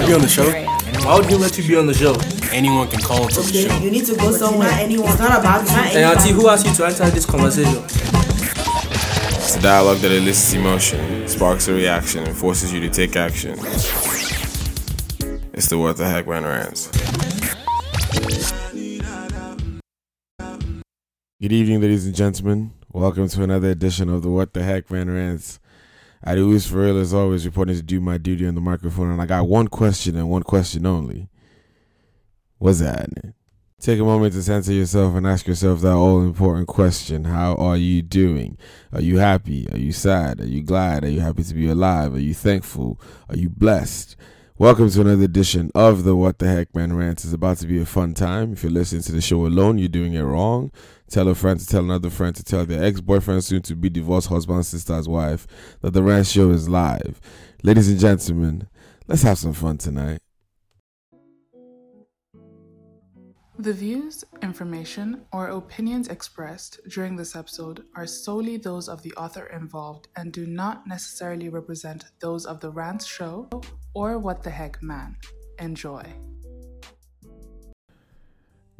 I be on the show? Why would he let you be on the show? Anyone can call into the show. you need to go somewhere. Anyone. It's not about it's not Hey, anybody. Auntie, who asked you to enter this conversation? It's a dialogue that elicits emotion, sparks a reaction, and forces you to take action. It's the What the Heck Man Rants. Good evening, ladies and gentlemen. Welcome to another edition of the What the Heck Man Rants. Adios for real as always, reporting to do my duty on the microphone, and I got one question and one question only. What's that? Take a moment to censor yourself and ask yourself that all important question How are you doing? Are you happy? Are you sad? Are you glad? Are you happy to be alive? Are you thankful? Are you blessed? Welcome to another edition of the What the Heck Man Rants. It's about to be a fun time. If you're listening to the show alone, you're doing it wrong. Tell a friend to tell another friend to tell their ex boyfriend, soon to be divorced husband, sister's wife, that the Rant Show is live. Ladies and gentlemen, let's have some fun tonight. The views, information, or opinions expressed during this episode are solely those of the author involved and do not necessarily represent those of the Rants Show or What the Heck Man. Enjoy.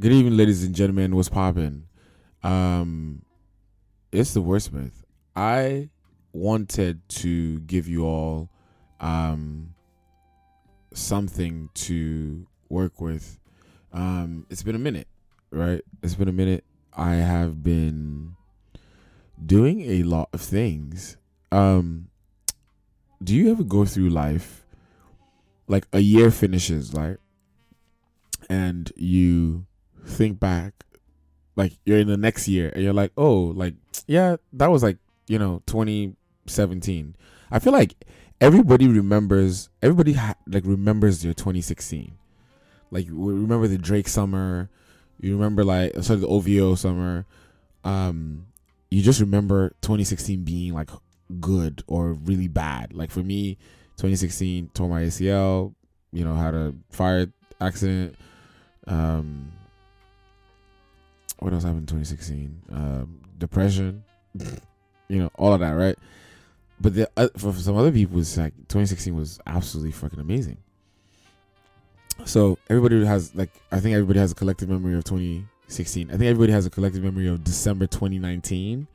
Good evening, ladies and gentlemen. What's poppin'? Um, it's the wordsmith. I wanted to give you all um something to work with. Um, it's been a minute, right? It's been a minute. I have been doing a lot of things. Um, do you ever go through life like a year finishes, like, and you think back like you're in the next year and you're like oh like yeah that was like you know 2017 i feel like everybody remembers everybody ha- like remembers their 2016 like remember the drake summer. You remember like sorry the ovo summer. Um you just remember 2016 being like good or really bad. Like for me 2016 tore my acl you know had a fire accident. Um what else happened in 2016 um depression you know all of that right? But the, uh, for, some other people it's like 2016 was absolutely fucking amazing so everybody has like i think everybody has a collective memory of 2016 i think everybody has a collective memory of december 2019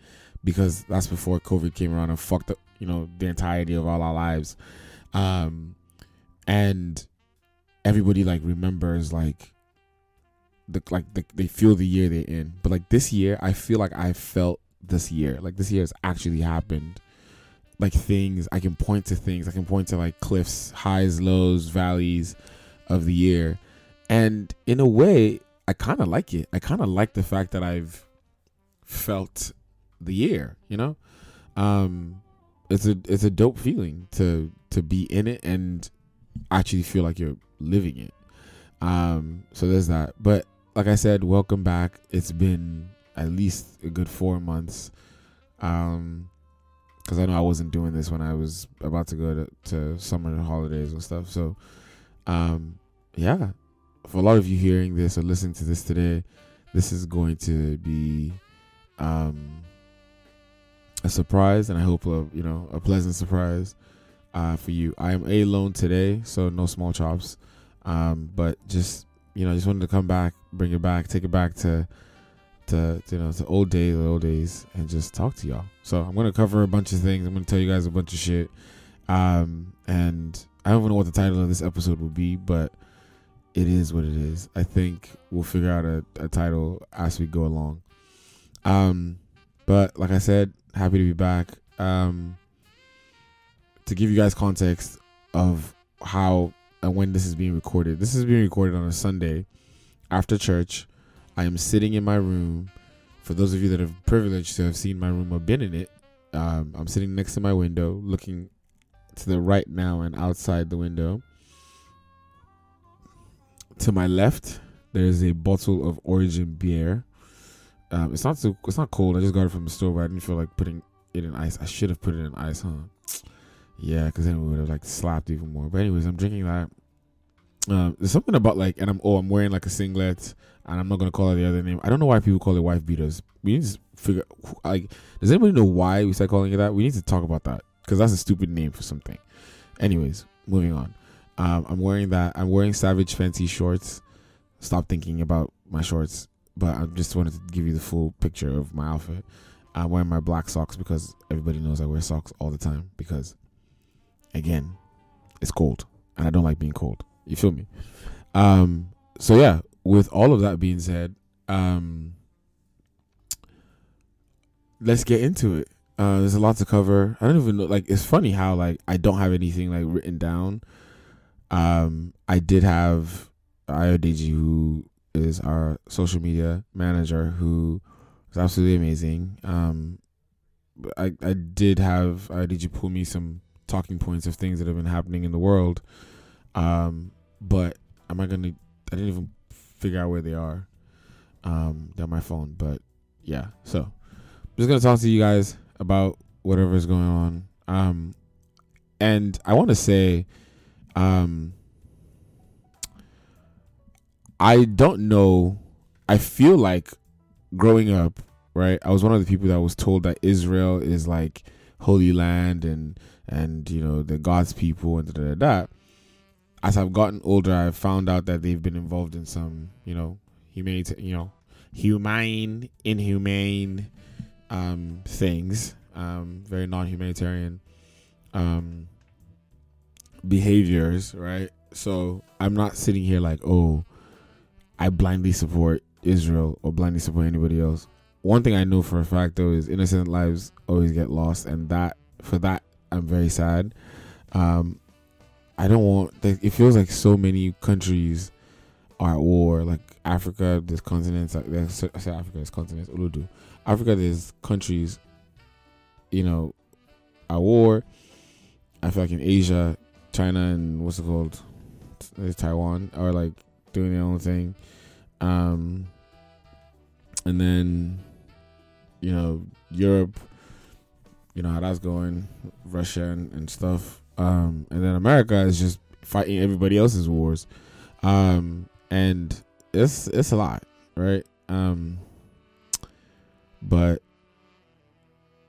because that's before covid came around and fucked up you know the entirety of all our lives. Um and everybody like remembers like the like the, they feel the year they're in. But like this year i feel like i felt this year. Like this year has actually happened. Like things i can point to things. I can point to like cliffs highs lows valleys of the year. And in a way i kind of like it. I kind of like the fact that i've felt the year you know? Um it's a it's a dope feeling to to be in it and actually feel like you're living it. Um so there's that. But like i said welcome back. It's been at least a good four months. Um because i know i wasn't doing this when i was about to go to, to summer holidays and stuff. So um yeah. For a lot of you hearing this or listening to this today this is going to be um a surprise and i hope a you know a pleasant surprise uh for you. I am alone today so no small chops. Um but just you know just wanted to come back bring it back take it back to to, you know to old days the old days and just talk to y'all. So i'm gonna cover a bunch of things. I'm gonna tell you guys a bunch of shit. Um and i don't even know what the title of this episode will be but it is what it is. I think we'll figure out a, a title as we go along. Um but like i said happy to be back. Um to give you guys context of how and when this is being recorded. This is being recorded on a sunday after church. I am sitting in my room. For those of you that have privileged to have seen my room or been in it um, i'm sitting next to my window looking to the right now and outside the window to my left there's a bottle of Orijin beer um, it's not so it's not cold i just got it from the store but i didn't feel like putting it in ice i should have put it in ice huh yeah, because then we would have like slapped even more. But anyways, I'm drinking that. Um, there's something about like, and I'm oh, I'm wearing like a singlet, and I'm not gonna call it the other name. I don't know why people call it wife beaters. We need to figure like, does anybody know why we start calling it that? We need to talk about that because that's a stupid name for something. Anyways, moving on. Um, I'm wearing that. I'm wearing Savage Fenty shorts. Stop thinking about my shorts, but I just wanted to give you the full picture of my outfit. I'm wearing my black socks because everybody knows I wear socks all the time because, again, it's cold and I don't like being cold. You feel me? Um, so yeah, with all of that being said, um, let's get into it. Uh, there's a lot to cover. I don't even know. Like, it's funny how like I don't have anything like written down. Um, I did have Ayodeji, who is our social media manager, who was absolutely amazing. Um, I I did have Ayodeji pull me some talking points of things that have been happening in the world. Um, but am I gonna? I didn't even figure out where they are. Um, they're on my phone, but yeah. So I'm just gonna talk to you guys about whatever is going on. Um, and I want to say, um, I don't know. I feel like growing up, right? I was one of the people that was told that Israel is like holy land and and you know the God's people and da da da. As I've gotten older, I've found out that they've been involved in some you know humane, you know, humane, inhumane um, things, um, very non-humanitarian um, behaviors, right? So I'm not sitting here like, oh, I blindly support Israel or blindly support anybody else. One thing I know for a fact though is innocent lives always get lost, and that for that I'm very sad. Um, I don't want. It feels like so many countries are at war. Like Africa, there's continents. I Africa, there's continents. Uludu. Africa, there's countries. You know, at war. I feel like in Asia, China and what's it called, Taiwan are like doing their own thing. Um, and then, you know, Europe, you know how that's going, Russia and, and stuff. Um, and then America is just fighting everybody else's wars. Um, and it's it's a lot, right? Um, but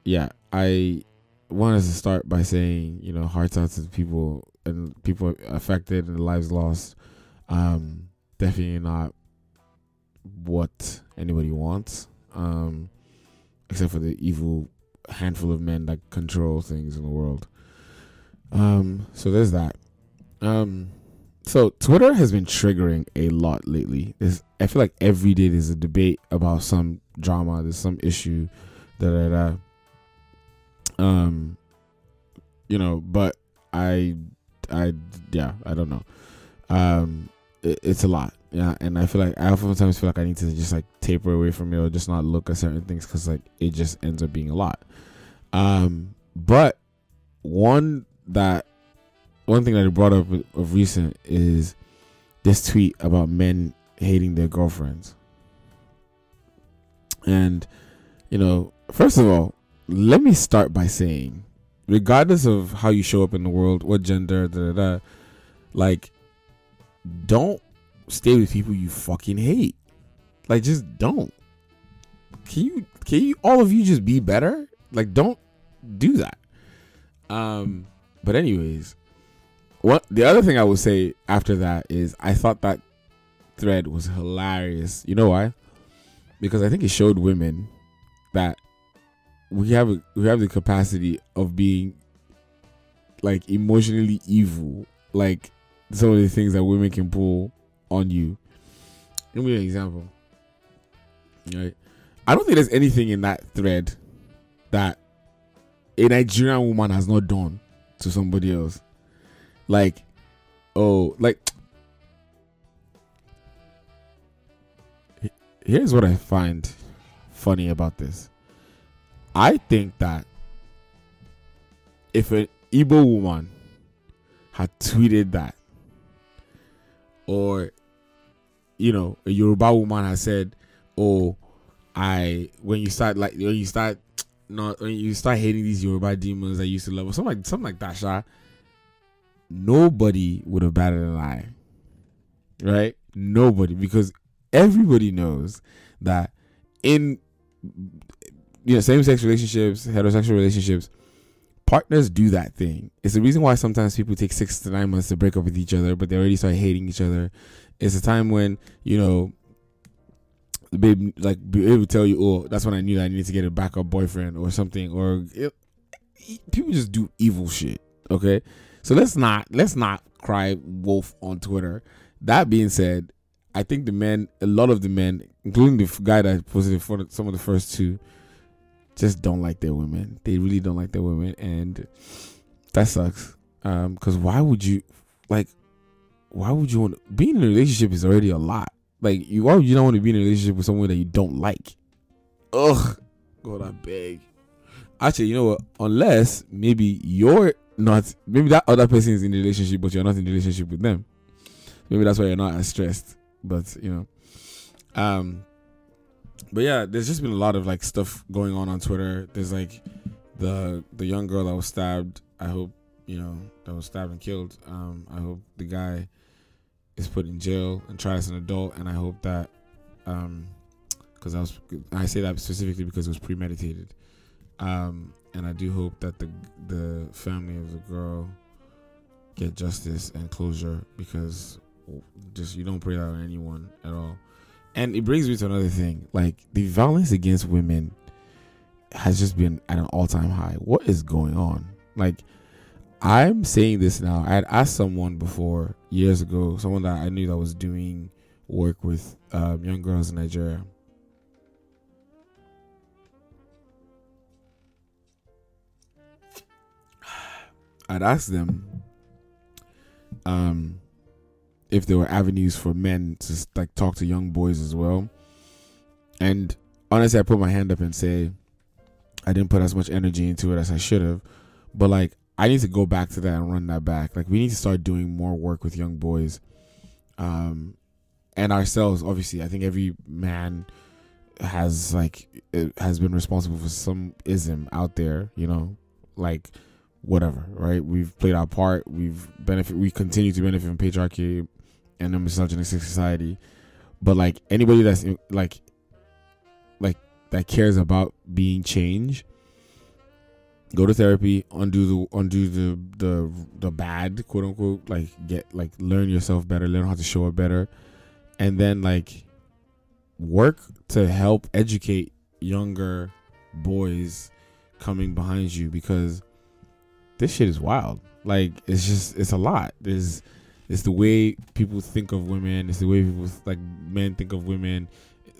yeah, I wanted to start by saying, you know, hearts out to the people and people affected and lives lost. Um, definitely not what anybody wants. Um, except for the evil handful of men that control things in the world. Um, so there's that. Um, so Twitter has been triggering a lot lately. I feel like every day there's a debate about some drama. There's some issue, da da da. Um, you know, but I, I, yeah, I don't know. Um, it, it's a lot, yeah, and I feel like I oftentimes feel like I need to just like taper away from it or just not look at certain things because like it just ends up being a lot. Um, but one that one thing that I brought up of recent is this tweet about men hating their girlfriends. And, you know, first of all, let me start by saying, regardless of how you show up in the world, what gender, da da da, like, don't stay with people you fucking hate. Like, just don't. Can you, can you, all of you just be better? Like, don't do that. Um, but anyways, what the other thing I would say after that is I thought that thread was hilarious. You know why? Because I think it showed women that we have we have the capacity of being like emotionally evil. Like some of the things that women can pull on you. Give me an example. Right. I don't think there's anything in that thread that a Nigerian woman has not done to somebody else. Like, oh, like, here's what I find funny about this. I think that if an Igbo woman had tweeted that, or you know, a Yoruba woman has said, "Oh, I when you start like when you start not when you start hating these Yoruba demons I used to love, or something like something like that, Sha, nobody would have batted an eye. Right? Nobody, because everybody knows that in you know same sex relationships, heterosexual relationships, partners do that thing. It's the reason why sometimes people take six to nine months to break up with each other, but they already start hating each other. It's a time when you know the like able to tell you, oh, that's when I knew that I needed to get a backup boyfriend or something, or it, people just do evil shit. Okay, so let's not let's not cry wolf on Twitter. That being said, I think the men, a lot of the men, including the guy that posted for some of the first two, just don't like their women. They really don't like their women, and that sucks. Um, because why would you like? Why would you want being in a relationship is already a lot. Like you, why would you not want to be in a relationship with someone that you don't like? Ugh, God, I beg. Actually, you know what? Unless maybe you're not, maybe that other person is in the relationship, but you're not in the relationship with them. Maybe that's why you're not as stressed. But you know, um, but yeah, there's just been a lot of like stuff going on on Twitter. There's like the the young girl that was stabbed. I hope you know that was stabbed and killed. Um, I hope the guy is put in jail and tried as an adult, and I hope that um, because I was I say that specifically because it was premeditated. Um, and I do hope that the the family of the girl get justice and closure because just you don't pray that on anyone at all. And it brings me to another thing. Like the violence against women has just been at an all time high. What is going on? Like I'm saying this now. I had asked someone before years ago, someone that I knew that was doing work with um, young girls in Nigeria. I'd ask them um, if there were avenues for men to like talk to young boys as well. And honestly, I put my hand up and say I didn't put as much energy into it as I should have. But like, I need to go back to that and run that back. Like, we need to start doing more work with young boys, um, and ourselves. Obviously, I think every man has like has been responsible for some ism out there. You know, like whatever, right? We've played our part. We've benefit. We continue to benefit from patriarchy and a misogynistic society. But like anybody that's like, like that cares about being changed, go to therapy, undo the undo the the the bad, quote unquote. Like get like learn yourself better, learn how to show up better, and then like work to help educate younger boys coming behind you because this shit is wild. Like it's just it's a lot. There's it's the way people think of women. It's the way people like men think of women.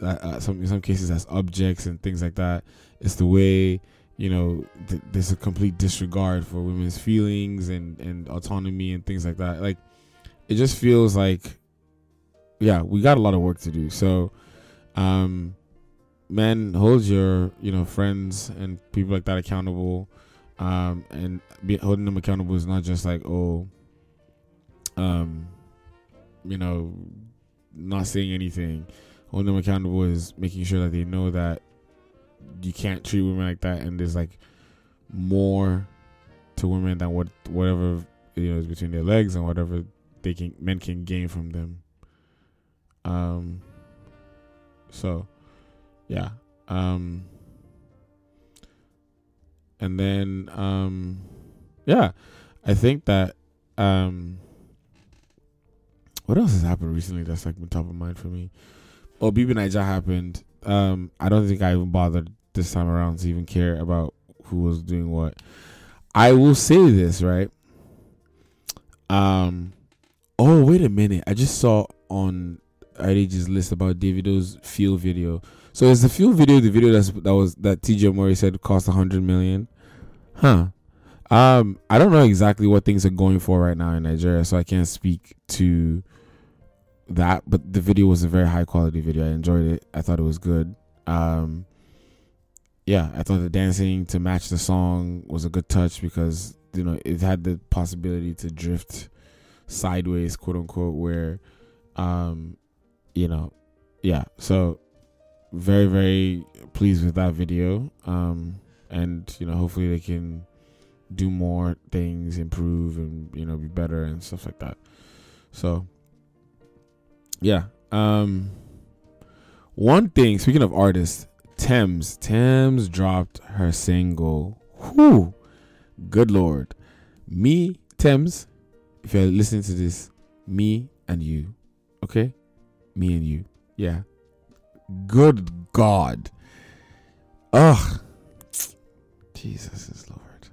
Uh, uh, some in some cases as objects and things like that. It's the way you know th- there's a complete disregard for women's feelings and and autonomy and things like that. Like it just feels like yeah, we got a lot of work to do. So um men hold your you know friends and people like that accountable um and be, holding them accountable is not just like oh um you know not saying anything. Holding them accountable is making sure that they know that you can't treat women like that and there's like more to women than what whatever you know is between their legs and whatever they can men can gain from them. Um so yeah um and then um yeah i think that um what else has happened recently that's like been top of mind for me? Oh BB Naija happened. Um i don't think i even bothered this time around to even care about who was doing what. I will say this right? Um oh wait a minute. I just saw on Ayodeji's list about Davido's Feel video. So is the Feel video the video that's that was that TG Omori said cost a hundred million? Huh. Um, I don't know exactly what things are going for right now in Nigeria, so I can't speak to that. But the video was a very high quality video. I enjoyed it. I thought it was good. Um, yeah, I thought the dancing to match the song was a good touch because you know it had the possibility to drift sideways, quote unquote, where um you know, yeah. So very very pleased with that video. Um, and you know, hopefully they can do more things, improve, and you know, be better and stuff like that. So yeah. Um, one thing. Speaking of artists, Tems. Tems dropped her single. Whew. Good lord. Me, Tems, if you're listening to this, me and you. Okay? Me and you. Yeah. Good God. Ugh. Jesus is Lord.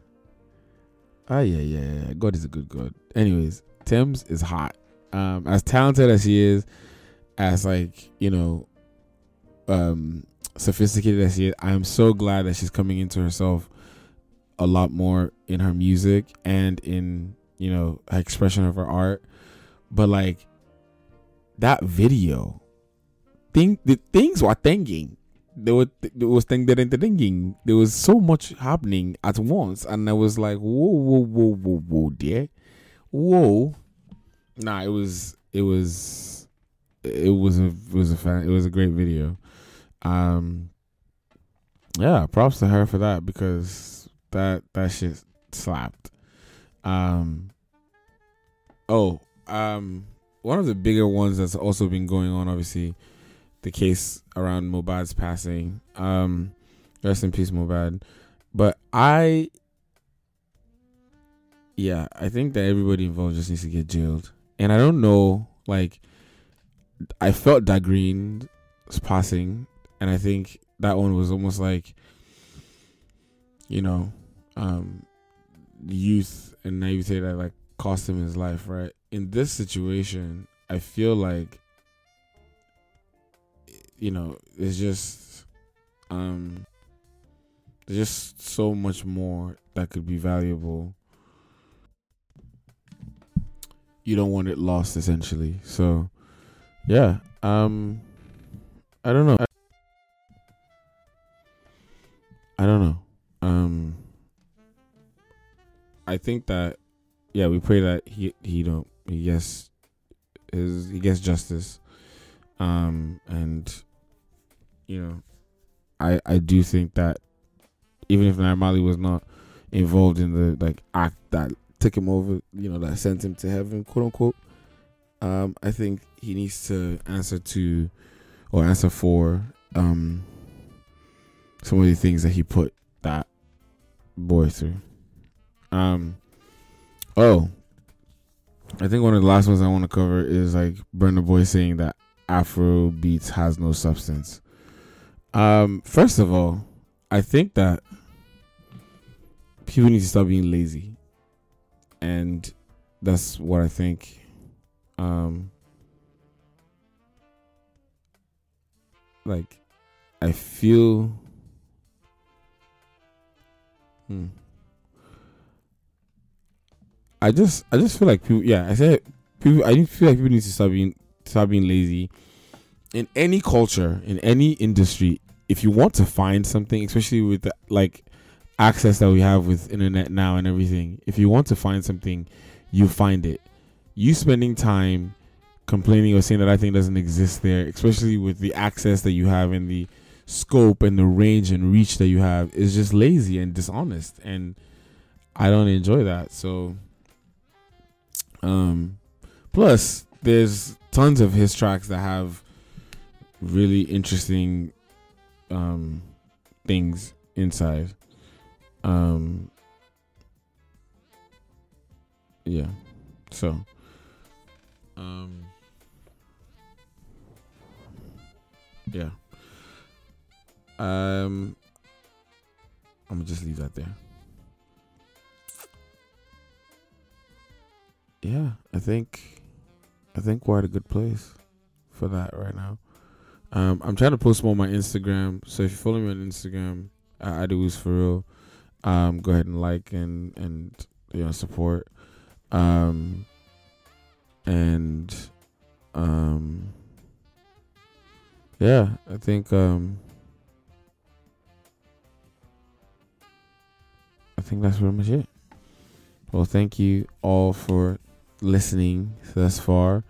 Ah, yeah, yeah, yeah. God is a good God. Anyways, Tems is hot. Um, as talented as she is, as like, you know, um sophisticated as she is, I'm so glad that she's coming into herself a lot more in her music and in, you know, expression of her art. But like that video, think the things were thinking. There were there was thing thinking. There was so much happening at once, and I was like, whoa, whoa, whoa, whoa, whoa, dear, whoa. Nah, it was it was it was a it was a fan, it was a great video. Um, yeah, props to her for that because that that shit slapped. Um, oh, um, one of the bigger ones that's also been going on, obviously, the case around Mohbad's passing. Um, rest in peace, Mohbad. But I, yeah, I think that everybody involved just needs to get jailed. And I don't know, like, I felt that Green's passing, and I think that one was almost like, you know, um, youth and naivete that like cost him his life, right? In this situation, I feel like you know, it's just um there's just so much more that could be valuable. You don't want it lost essentially. So yeah, um I don't know. I, I don't know. Um I think that yeah, we pray that he he don't he gets his he gets justice. Um and you know, I I do think that even if Naira was not involved in the like act that took him over, you know, that sent him to heaven, quote unquote, um, I think he needs to answer to or answer for um some of the things that he put that boy through. Um oh I think one of the last ones I want to cover is like Burna Boy saying that Afro beats has no substance. Um, first of all, I think that people need to stop being lazy, and that's what I think. Um, like, I feel. Hmm. I just, I just feel like people. Yeah, I said people. I feel like people need to stop being, stop being lazy. In any culture, in any industry, if you want to find something, especially with the, like access that we have with internet now and everything, if you want to find something, you find it. You spending time complaining or saying that I think doesn't exist there, especially with the access that you have and the scope and the range and reach that you have, is just lazy and dishonest. And I don't enjoy that. So, um, plus there's tons of his tracks that have really interesting um things inside. Um yeah. So um yeah. Um I'm gonna just leave that there. Yeah, I think I think we're at a good place for that right now. Um, I'm trying to post more on my Instagram. So if you follow me on Instagram, uh, Adewus for real, um, go ahead and like and and you know support. Um, and um, yeah, I think um, I think that's pretty much it. Well, thank you all for listening thus far.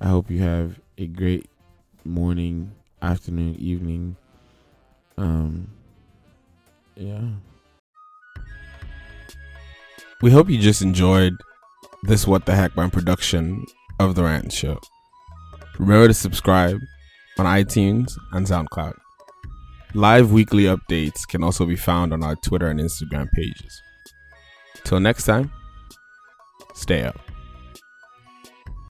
I hope you have a great morning afternoon, evening. Um, yeah. We hope you just enjoyed this What the Heck Man production of The Rant Show. Remember to subscribe on iTunes and SoundCloud. Live weekly updates can also be found on our Twitter and Instagram pages. Till next time, stay up.